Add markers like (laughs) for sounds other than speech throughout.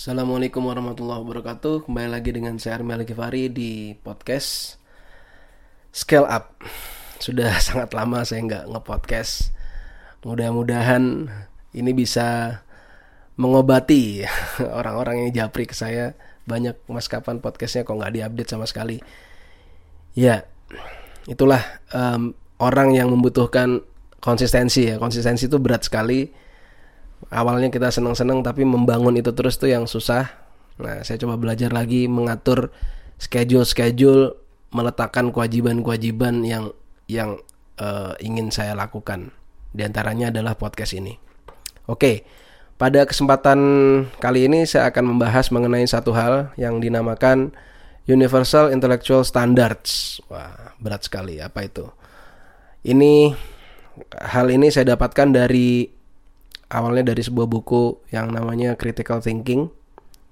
Assalamualaikum warahmatullahi wabarakatuh. Kembali lagi dengan saya Armi Al-Ghifari di podcast Scale Up. Sudah (laughs) sangat lama saya nggak nge-podcast. Mudah-mudahan ini bisa mengobati (laughs) orang-orang yang japri ke saya. Banyak mas kapan podcastnya kok nggak diupdate sama sekali. Ya, itulah um, orang yang membutuhkan konsistensi ya. Konsistensi itu berat sekali awalnya kita seneng-seneng tapi membangun itu terus tuh yang susah. Nah, saya coba belajar lagi mengatur schedule-schedule, meletakkan kewajiban-kewajiban yang yang uh, ingin saya lakukan. Di antaranya adalah podcast ini. Oke, pada kesempatan kali ini saya akan membahas mengenai satu hal yang dinamakan Universal Intellectual Standards. Wah, berat sekali. Apa itu? Ini hal ini saya dapatkan dari awalnya dari sebuah buku yang namanya Critical Thinking.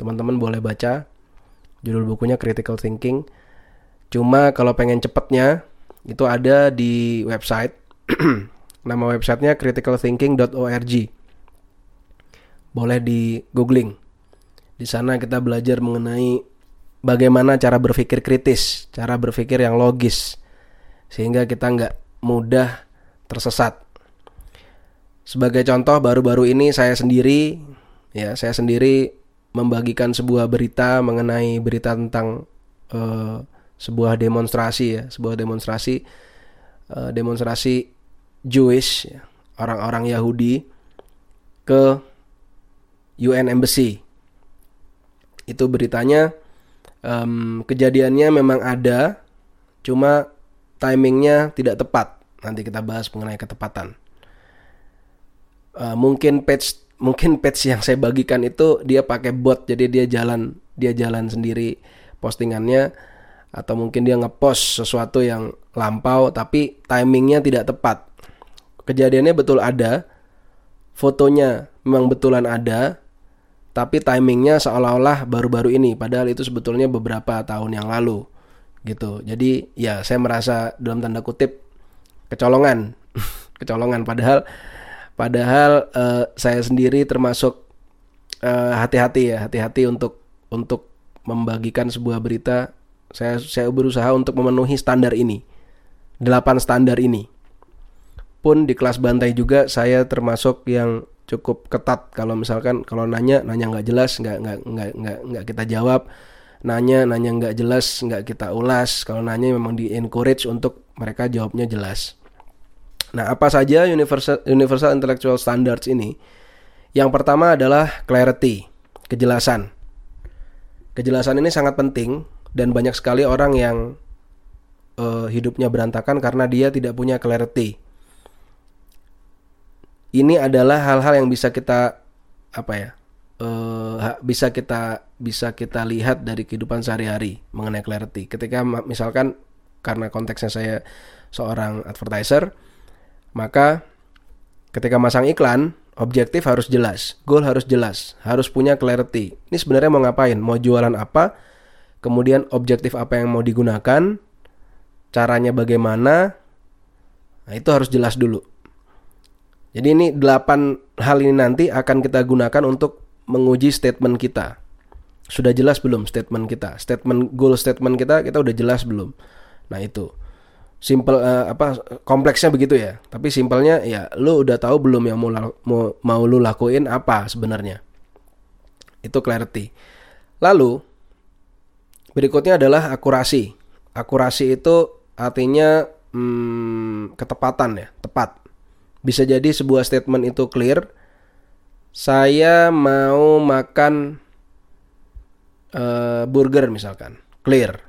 Teman-teman boleh baca. Judul bukunya Critical Thinking. Cuma kalau pengen cepetnya itu ada di website. (clears throat) Nama websitenya criticalthinking.org. Boleh di googling. Di sana kita belajar mengenai bagaimana cara berpikir kritis, cara berpikir yang logis, sehingga kita nggak mudah tersesat sebagai contoh baru-baru ini saya sendiri ya saya sendiri membagikan sebuah berita mengenai berita tentang uh, sebuah demonstrasi ya sebuah demonstrasi uh, demonstrasi Jewish ya, orang-orang Yahudi ke UN Embassy. Itu beritanya um, kejadiannya memang ada cuma timingnya tidak tepat. Nanti kita bahas mengenai ketepatan uh, mungkin page mungkin page yang saya bagikan itu dia pakai bot jadi dia jalan dia jalan sendiri postingannya atau mungkin dia ngepost sesuatu yang lampau tapi timingnya tidak tepat. Kejadiannya betul ada fotonya memang betulan ada tapi timingnya seolah-olah baru-baru ini padahal itu sebetulnya beberapa tahun yang lalu gitu. Jadi ya saya merasa dalam tanda kutip kecolongan (laughs) kecolongan padahal Padahal uh, saya sendiri termasuk hati hati-hati ya, hati-hati untuk untuk membagikan sebuah berita. Saya saya berusaha untuk memenuhi standar ini. delapan standar ini. Pun di kelas bantai juga saya termasuk yang cukup ketat kalau misalkan kalau nanya nanya nggak jelas nggak nggak nggak nggak nggak kita jawab nanya nanya nggak jelas nggak kita ulas kalau nanya memang di encourage untuk mereka jawabnya jelas Nah, apa saja universal universal intellectual standards ini? Yang pertama adalah clarity, kejelasan. Kejelasan ini sangat penting dan banyak sekali orang yang uh, hidupnya berantakan karena dia tidak punya clarity. Ini adalah hal-hal yang bisa kita apa ya? Uh, bisa kita bisa kita lihat dari kehidupan sehari-hari mengenai clarity. Ketika misalkan karena konteksnya saya seorang advertiser, maka ketika masang iklan, objektif harus jelas, goal harus jelas, harus punya clarity. Ini sebenarnya mau ngapain? Mau jualan apa? Kemudian objektif apa yang mau digunakan? Caranya bagaimana? Nah, itu harus jelas dulu. Jadi ini delapan hal ini nanti akan kita gunakan untuk menguji statement kita. Sudah jelas belum statement kita? Statement goal statement kita kita udah jelas belum? Nah, itu simple uh, apa kompleksnya begitu ya. Tapi simpelnya ya lu udah tahu belum yang mau mau mau lu lakuin apa sebenarnya. Itu clarity. Lalu berikutnya adalah akurasi. Akurasi itu artinya hmm, ketepatan ya tepat. Bisa jadi sebuah statement itu clear. Saya mau makan uh, burger misalkan. Clear.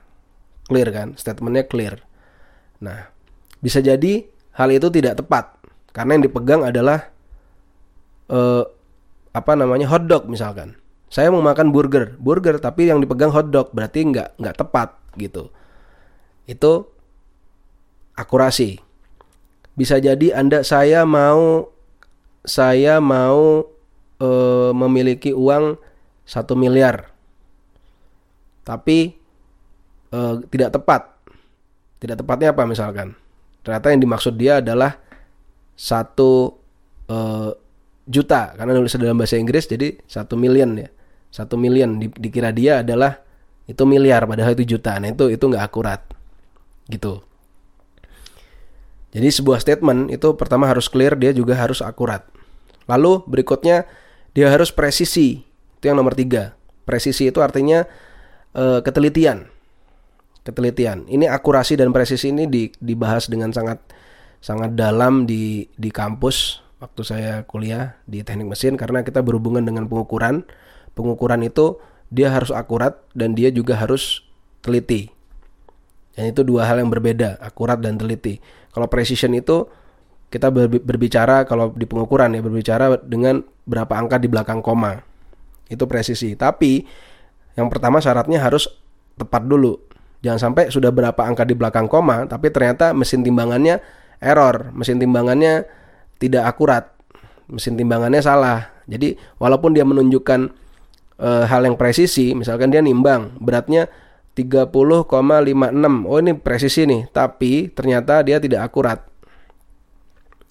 Clear kan? Statementnya clear Nah, bisa jadi hal itu tidak tepat karena yang dipegang adalah uh, apa namanya hotdog misalkan. Saya mau makan burger, burger tapi yang dipegang hotdog berarti nggak nggak tepat gitu. Itu akurasi. Bisa jadi anda saya mau saya mau uh, memiliki uang satu miliar, tapi uh, tidak tepat tidak tepatnya apa misalkan? Ternyata yang dimaksud dia adalah satu uh, juta. Karena nulis dalam bahasa Inggris jadi satu million ya. satu million. Di, dikira dia adalah itu miliar padahal itu juta nah itu itu nggak akurat. Gitu. Jadi sebuah statement itu pertama harus clear dia juga harus akurat. Lalu berikutnya dia harus presisi. Itu yang nomor tiga. Presisi itu artinya e, ketelitian ketelitian ini akurasi dan presisi ini di, dibahas dengan sangat sangat dalam di di kampus waktu saya kuliah di teknik mesin karena kita berhubungan dengan pengukuran pengukuran itu dia harus akurat dan dia juga harus teliti. Dan itu dua hal yang berbeda, akurat dan teliti. Kalau precision itu kita berbicara kalau di pengukuran ya berbicara dengan berapa angka di belakang koma. Itu presisi. Tapi yang pertama syaratnya harus tepat dulu. Jangan sampai sudah berapa angka di belakang koma tapi ternyata mesin timbangannya error, mesin timbangannya tidak akurat. Mesin timbangannya salah. Jadi walaupun dia menunjukkan e, hal yang presisi, misalkan dia nimbang beratnya 30,56. Oh, ini presisi nih, tapi ternyata dia tidak akurat.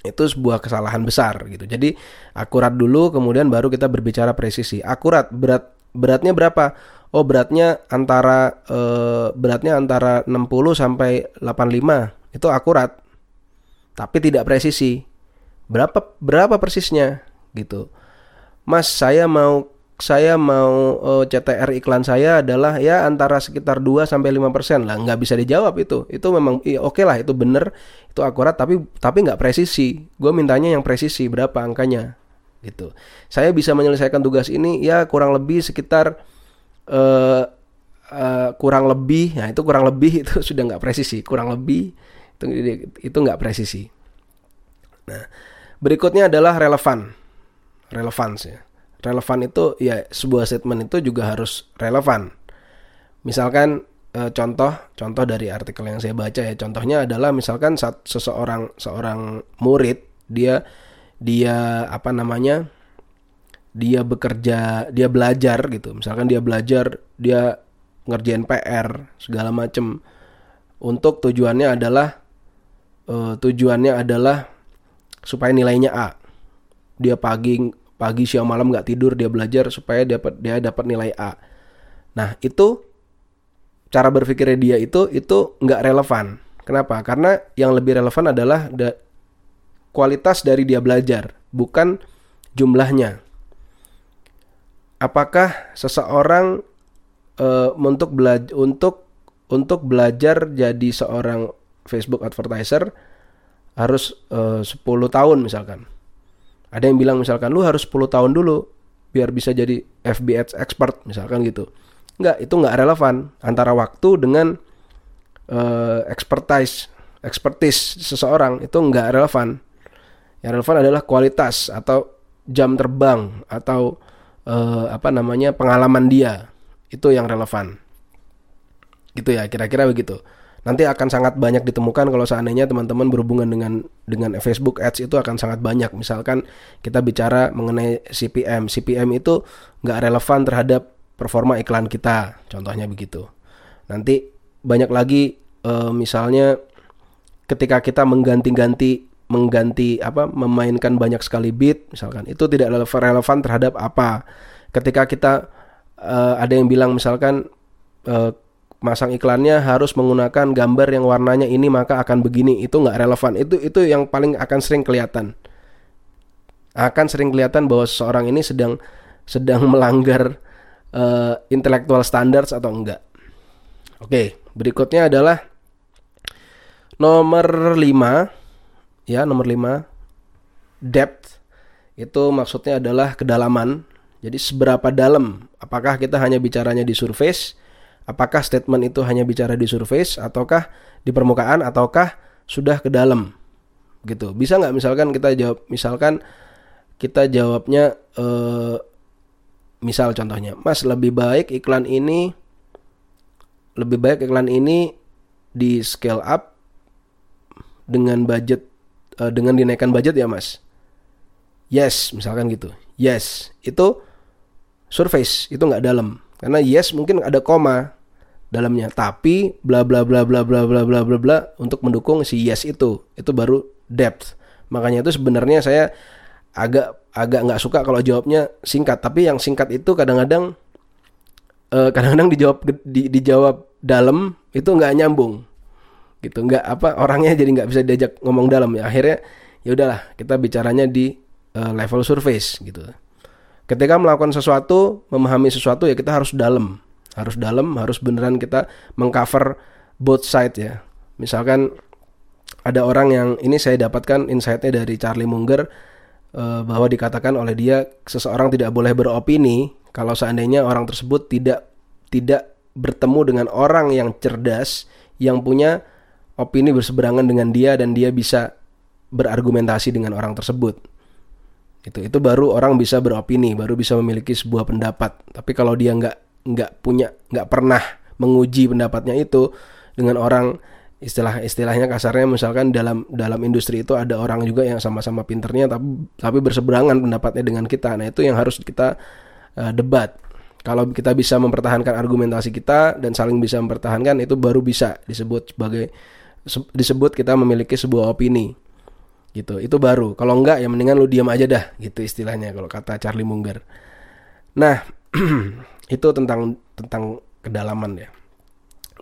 Itu sebuah kesalahan besar gitu. Jadi akurat dulu kemudian baru kita berbicara presisi. Akurat berat beratnya berapa? Oh, beratnya antara e, beratnya antara 60 sampai 85. Itu akurat. Tapi tidak presisi. Berapa berapa persisnya gitu. Mas, saya mau saya mau eh, CTR iklan saya adalah ya antara sekitar 2 sampai 5% lah nggak bisa dijawab itu itu memang iya, oke okay lah itu bener itu akurat tapi tapi nggak presisi gue mintanya yang presisi berapa angkanya gitu saya bisa menyelesaikan tugas ini ya kurang lebih sekitar uh, uh, kurang lebih nah itu kurang lebih (laughs) itu sudah nggak presisi kurang lebih itu itu nggak presisi nah berikutnya adalah relevan relevans ya relevan itu ya sebuah statement itu juga harus relevan. Misalkan e, contoh contoh dari artikel yang saya baca ya contohnya adalah misalkan saat seseorang seorang murid dia dia apa namanya dia bekerja dia belajar gitu misalkan dia belajar dia ngerjain PR segala macem untuk tujuannya adalah uh, tujuannya adalah supaya nilainya A dia pagi pagi siang malam nggak tidur dia belajar supaya dapat dia dapat nilai A. Nah itu cara berpikirnya dia itu itu nggak relevan. Kenapa? Karena yang lebih relevan adalah da kualitas dari dia belajar, bukan jumlahnya. Apakah seseorang uh, untuk belajar untuk untuk belajar jadi seorang Facebook advertiser harus uh, 10 tahun misalkan ada yang bilang misalkan lu harus 10 tahun dulu biar bisa jadi FB Ads expert misalkan gitu. Enggak, itu enggak relevan antara waktu dengan uh, expertise expertise seseorang itu enggak relevan. Yang relevan adalah kualitas atau jam terbang atau uh, apa namanya pengalaman dia itu yang relevan. Gitu ya, kira-kira begitu nanti akan sangat banyak ditemukan kalau seandainya teman-teman berhubungan dengan dengan Facebook Ads itu akan sangat banyak. Misalkan kita bicara mengenai CPM, CPM itu nggak relevan terhadap performa iklan kita, contohnya begitu. Nanti banyak lagi e, misalnya ketika kita mengganti-ganti mengganti apa memainkan banyak sekali bit misalkan. Itu tidak relevan terhadap apa. Ketika kita uh, ada yang bilang misalkan uh, masang iklannya harus menggunakan gambar yang warnanya ini maka akan begini. Itu nggak relevan. Itu itu yang paling akan sering kelihatan. Akan sering kelihatan bahwa seseorang ini sedang sedang melanggar uh, intellectual standards atau enggak. Oke berikutnya adalah nomor 5 ya nomor 5 depth. Itu maksudnya adalah kedalaman. Jadi seberapa dalam? Apakah kita hanya bicaranya di surface? Apakah statement itu hanya bicara di surface? Ataukah di permukaan? Ataukah sudah ke dalam? Gitu. Bisa nggak misalkan kita jawab misalkan kita jawabnya eh, misal contohnya, Mas lebih baik iklan ini lebih baik iklan ini di scale up dengan budget eh, dengan dinaikkan budget ya Mas. Yes, misalkan gitu. Yes, itu surface, itu nggak dalam. Karena yes mungkin ada koma dalamnya, tapi bla bla bla bla bla bla bla bla bla untuk mendukung si yes itu. Itu baru depth. Makanya itu sebenarnya saya agak agak nggak suka kalau jawabnya singkat, tapi yang singkat itu kadang-kadang uh, kadang-kadang dijawab di, dijawab dalam itu nggak nyambung gitu. Nggak apa orangnya jadi nggak bisa diajak ngomong dalam ya. Akhirnya ya udahlah kita bicaranya di uh, level surface gitu. Ketika melakukan sesuatu memahami sesuatu ya kita harus dalam. Harus dalam harus beneran kita mengcover both side ya. Misalkan ada orang yang ini saya dapatkan insightnya dari Charlie Munger uh, bahwa dikatakan oleh dia seseorang tidak boleh beropini kalau seandainya orang tersebut tidak tidak bertemu dengan orang yang cerdas yang punya opini berseberangan dengan dia dan dia bisa berargumentasi dengan orang tersebut. Itu itu baru orang bisa beropini, baru bisa memiliki sebuah pendapat. Tapi kalau dia nggak nggak punya nggak pernah menguji pendapatnya itu dengan orang istilah istilahnya kasarnya misalkan dalam dalam industri itu ada orang juga yang sama-sama pinternya tapi tapi berseberangan pendapatnya dengan kita. Nah itu yang harus kita uh, debat. Kalau kita bisa mempertahankan argumentasi kita dan saling bisa mempertahankan itu baru bisa disebut sebagai disebut kita memiliki sebuah opini. Gitu. Itu baru. Kalau enggak ya mendingan lu diam aja dah gitu istilahnya kalau kata Charlie Munger. Nah (clears throat) itu tentang tentang kedalaman ya.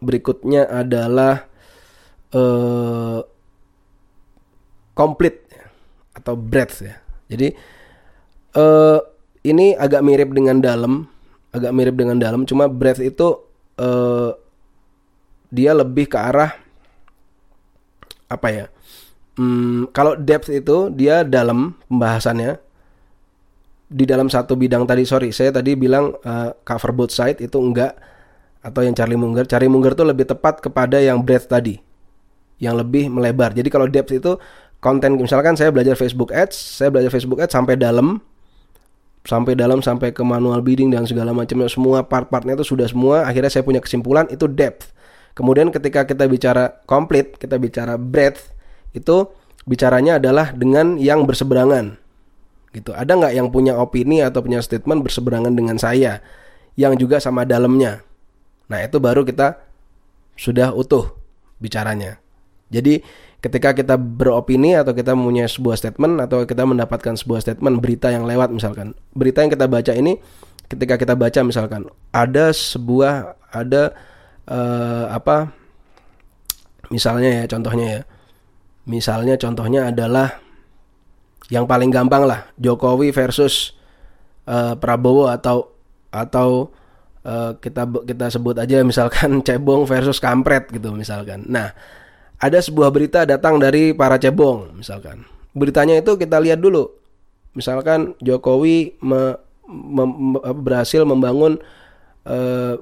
Berikutnya adalah uh, complete ya, atau breadth ya. Jadi uh, ini agak mirip dengan dalam agak mirip dengan dalam cuma breadth itu uh, dia lebih ke arah apa ya? Hmm, kalau depth itu dia dalam pembahasannya di dalam satu bidang tadi sorry saya tadi bilang uh, cover both side itu enggak atau yang Charlie Munger Charlie Munger itu lebih tepat kepada yang breadth tadi yang lebih melebar jadi kalau depth itu konten misalkan saya belajar Facebook Ads saya belajar Facebook Ads sampai dalam sampai dalam sampai ke manual bidding dan segala macamnya semua part-partnya itu sudah semua akhirnya saya punya kesimpulan itu depth Kemudian ketika kita bicara komplit, kita bicara breadth, itu bicaranya adalah dengan yang berseberangan. Gitu. Ada nggak yang punya opini atau punya statement berseberangan dengan saya yang juga sama dalamnya? Nah, itu baru kita sudah utuh bicaranya. Jadi ketika kita beropini atau kita mempunyai sebuah statement atau kita mendapatkan sebuah statement berita yang lewat misalkan. Berita yang kita baca ini ketika kita baca misalkan ada sebuah ada uh, apa? Misalnya ya contohnya ya. Misalnya contohnya adalah yang paling gampang lah Jokowi versus uh, Prabowo atau atau uh, kita kita sebut aja misalkan (laughs) cebong versus kampret gitu misalkan. Nah ada sebuah berita datang dari para cebong misalkan. Beritanya itu kita lihat dulu. Misalkan Jokowi me, me, me, berhasil membangun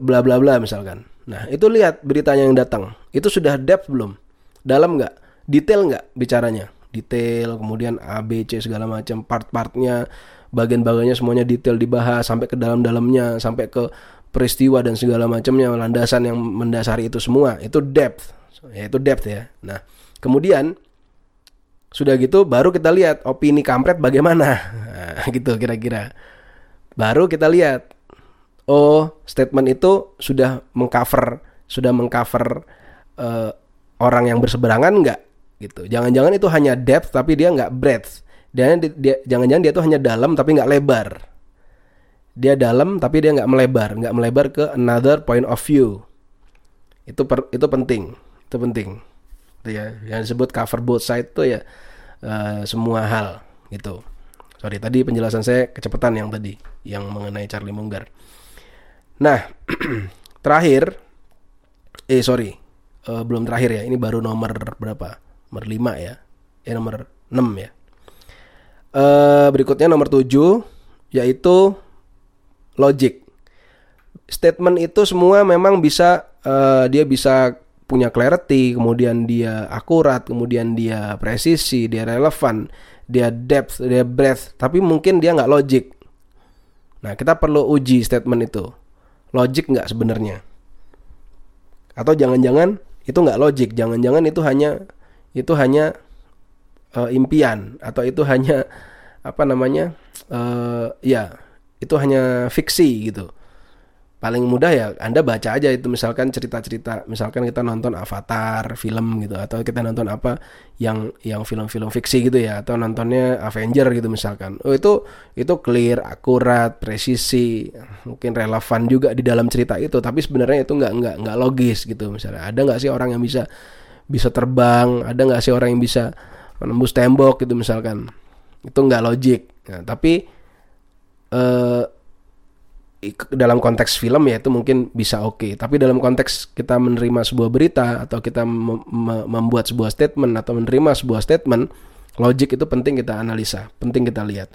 bla bla bla misalkan Nah, itu lihat beritanya yang datang. Itu sudah depth belum? Dalam nggak? Detail nggak bicaranya? Detail, kemudian A, B, C segala macam part-partnya, bagian-bagiannya semuanya detail dibahas sampai ke dalam-dalamnya, sampai ke peristiwa dan segala macamnya, landasan yang mendasari itu semua. Itu depth. Ya, itu depth ya. Nah, kemudian sudah gitu baru kita lihat opini kampret bagaimana. (laughs) Nah, gitu kira-kira. Baru kita lihat oh statement itu sudah mengcover sudah mengcover uh, orang yang berseberangan nggak? Gitu. Jangan-jangan itu hanya depth tapi dia nggak breadth. Dan dia jangan-jangan dia itu hanya dalam tapi nggak lebar. Dia dalam tapi dia nggak melebar nggak melebar ke another point of view. Itu per, itu penting itu penting. Itu ya yang disebut cover both side itu ya uh, semua hal gitu. Sorry tadi penjelasan saya kecepatan yang tadi yang mengenai Charlie Munger Nah, (clears throat) terakhir, eh sorry, uh, belum terakhir ya. Ini baru nomor berapa? Nomor 5 ya. Eh nomor 6 ya. Uh, berikutnya nomor 7 yaitu logic. Statement itu semua memang bisa uh, dia bisa punya clarity, kemudian dia akurat, kemudian dia presisi, dia relevan, dia depth, dia breadth, tapi mungkin dia nggak logic. Nah, kita perlu uji statement itu logik nggak sebenarnya. Atau jangan-jangan itu nggak logik jangan-jangan itu hanya itu hanya uh, impian. Atau itu hanya apa namanya uh, ya itu hanya fiksi gitu paling mudah ya Anda baca aja itu misalkan cerita-cerita misalkan kita nonton Avatar film gitu atau kita nonton apa yang yang film-film fiksi gitu ya atau nontonnya Avenger gitu misalkan. Oh itu itu clear akurat presisi mungkin relevan juga di dalam cerita itu tapi sebenarnya itu nggak nggak nggak logis gitu misalnya. Ada nggak sih orang yang bisa bisa terbang? Ada nggak sih orang yang bisa menembus tembok gitu misalkan? Itu nggak logik. Nah, tapi eh, dalam konteks film ya itu mungkin bisa oke. Okay. tapi dalam konteks kita menerima sebuah berita atau kita mem membuat sebuah statement atau menerima sebuah statement logik itu penting kita analisa penting kita lihat.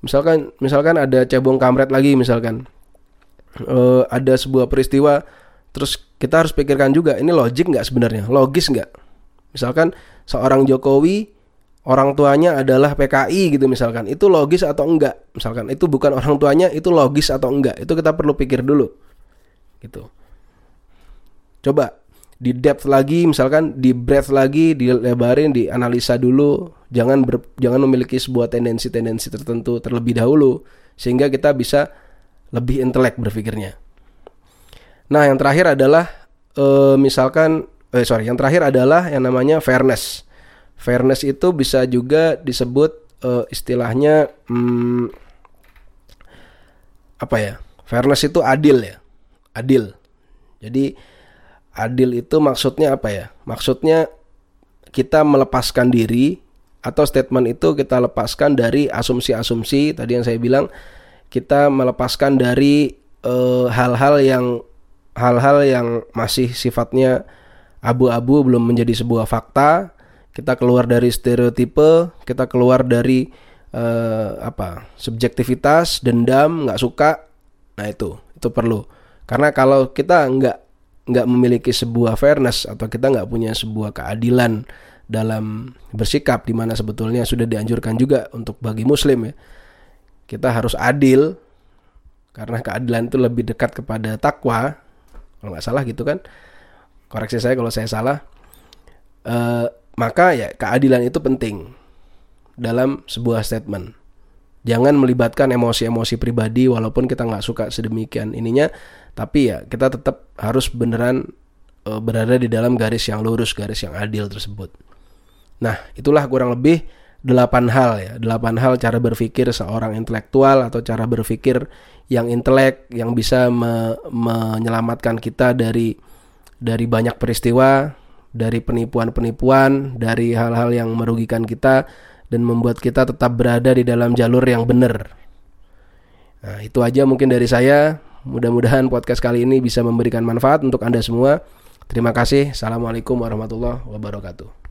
Misalkan misalkan ada cebong kamret lagi misalkan. Uh, ada sebuah peristiwa terus kita harus pikirkan juga ini logik nggak sebenarnya? Logis nggak? Misalkan seorang Jokowi orang tuanya adalah PKI gitu misalkan itu logis atau enggak? Misalkan itu bukan orang tuanya itu logis atau enggak? Itu kita perlu pikir dulu gitu. Coba di depth lagi misalkan di breadth lagi dilebarin dianalisa dulu jangan ber, jangan memiliki sebuah tendensi-tendensi tertentu terlebih dahulu sehingga kita bisa lebih intelek berpikirnya. Nah yang terakhir adalah e, misalkan eh sorry yang terakhir adalah yang namanya fairness Fairness itu bisa juga disebut uh, istilahnya hmm, apa ya? Fairness itu adil ya. Adil. Jadi adil itu maksudnya apa ya? Maksudnya kita melepaskan diri atau statement itu kita lepaskan dari asumsi-asumsi tadi yang saya bilang kita melepaskan dari eh, hal-hal uh, yang hal-hal yang masih sifatnya abu-abu belum menjadi sebuah fakta kita keluar dari stereotipe kita keluar dari uh, apa subjektivitas dendam nggak suka. Nah itu itu perlu. Karena kalau kita nggak nggak memiliki sebuah fairness atau kita nggak punya sebuah keadilan dalam bersikap di mana sebetulnya sudah dianjurkan juga untuk bagi muslim ya kita harus adil. Karena keadilan itu lebih dekat kepada takwa. Kalau nggak salah gitu kan. Koreksi saya kalau saya salah. Uh, maka ya keadilan itu penting dalam sebuah statement. Jangan melibatkan emosi-emosi pribadi walaupun kita nggak suka sedemikian ininya, tapi ya kita tetap harus beneran e, berada di dalam garis yang lurus, garis yang adil tersebut. Nah, itulah kurang lebih delapan hal ya, delapan hal cara berpikir seorang intelektual atau cara berpikir yang intelek yang bisa me menyelamatkan kita dari dari banyak peristiwa dari penipuan-penipuan, dari hal-hal yang merugikan kita dan membuat kita tetap berada di dalam jalur yang benar. Nah, itu aja mungkin dari saya. Mudah-mudahan podcast kali ini bisa memberikan manfaat untuk Anda semua. Terima kasih. Assalamualaikum warahmatullahi wabarakatuh.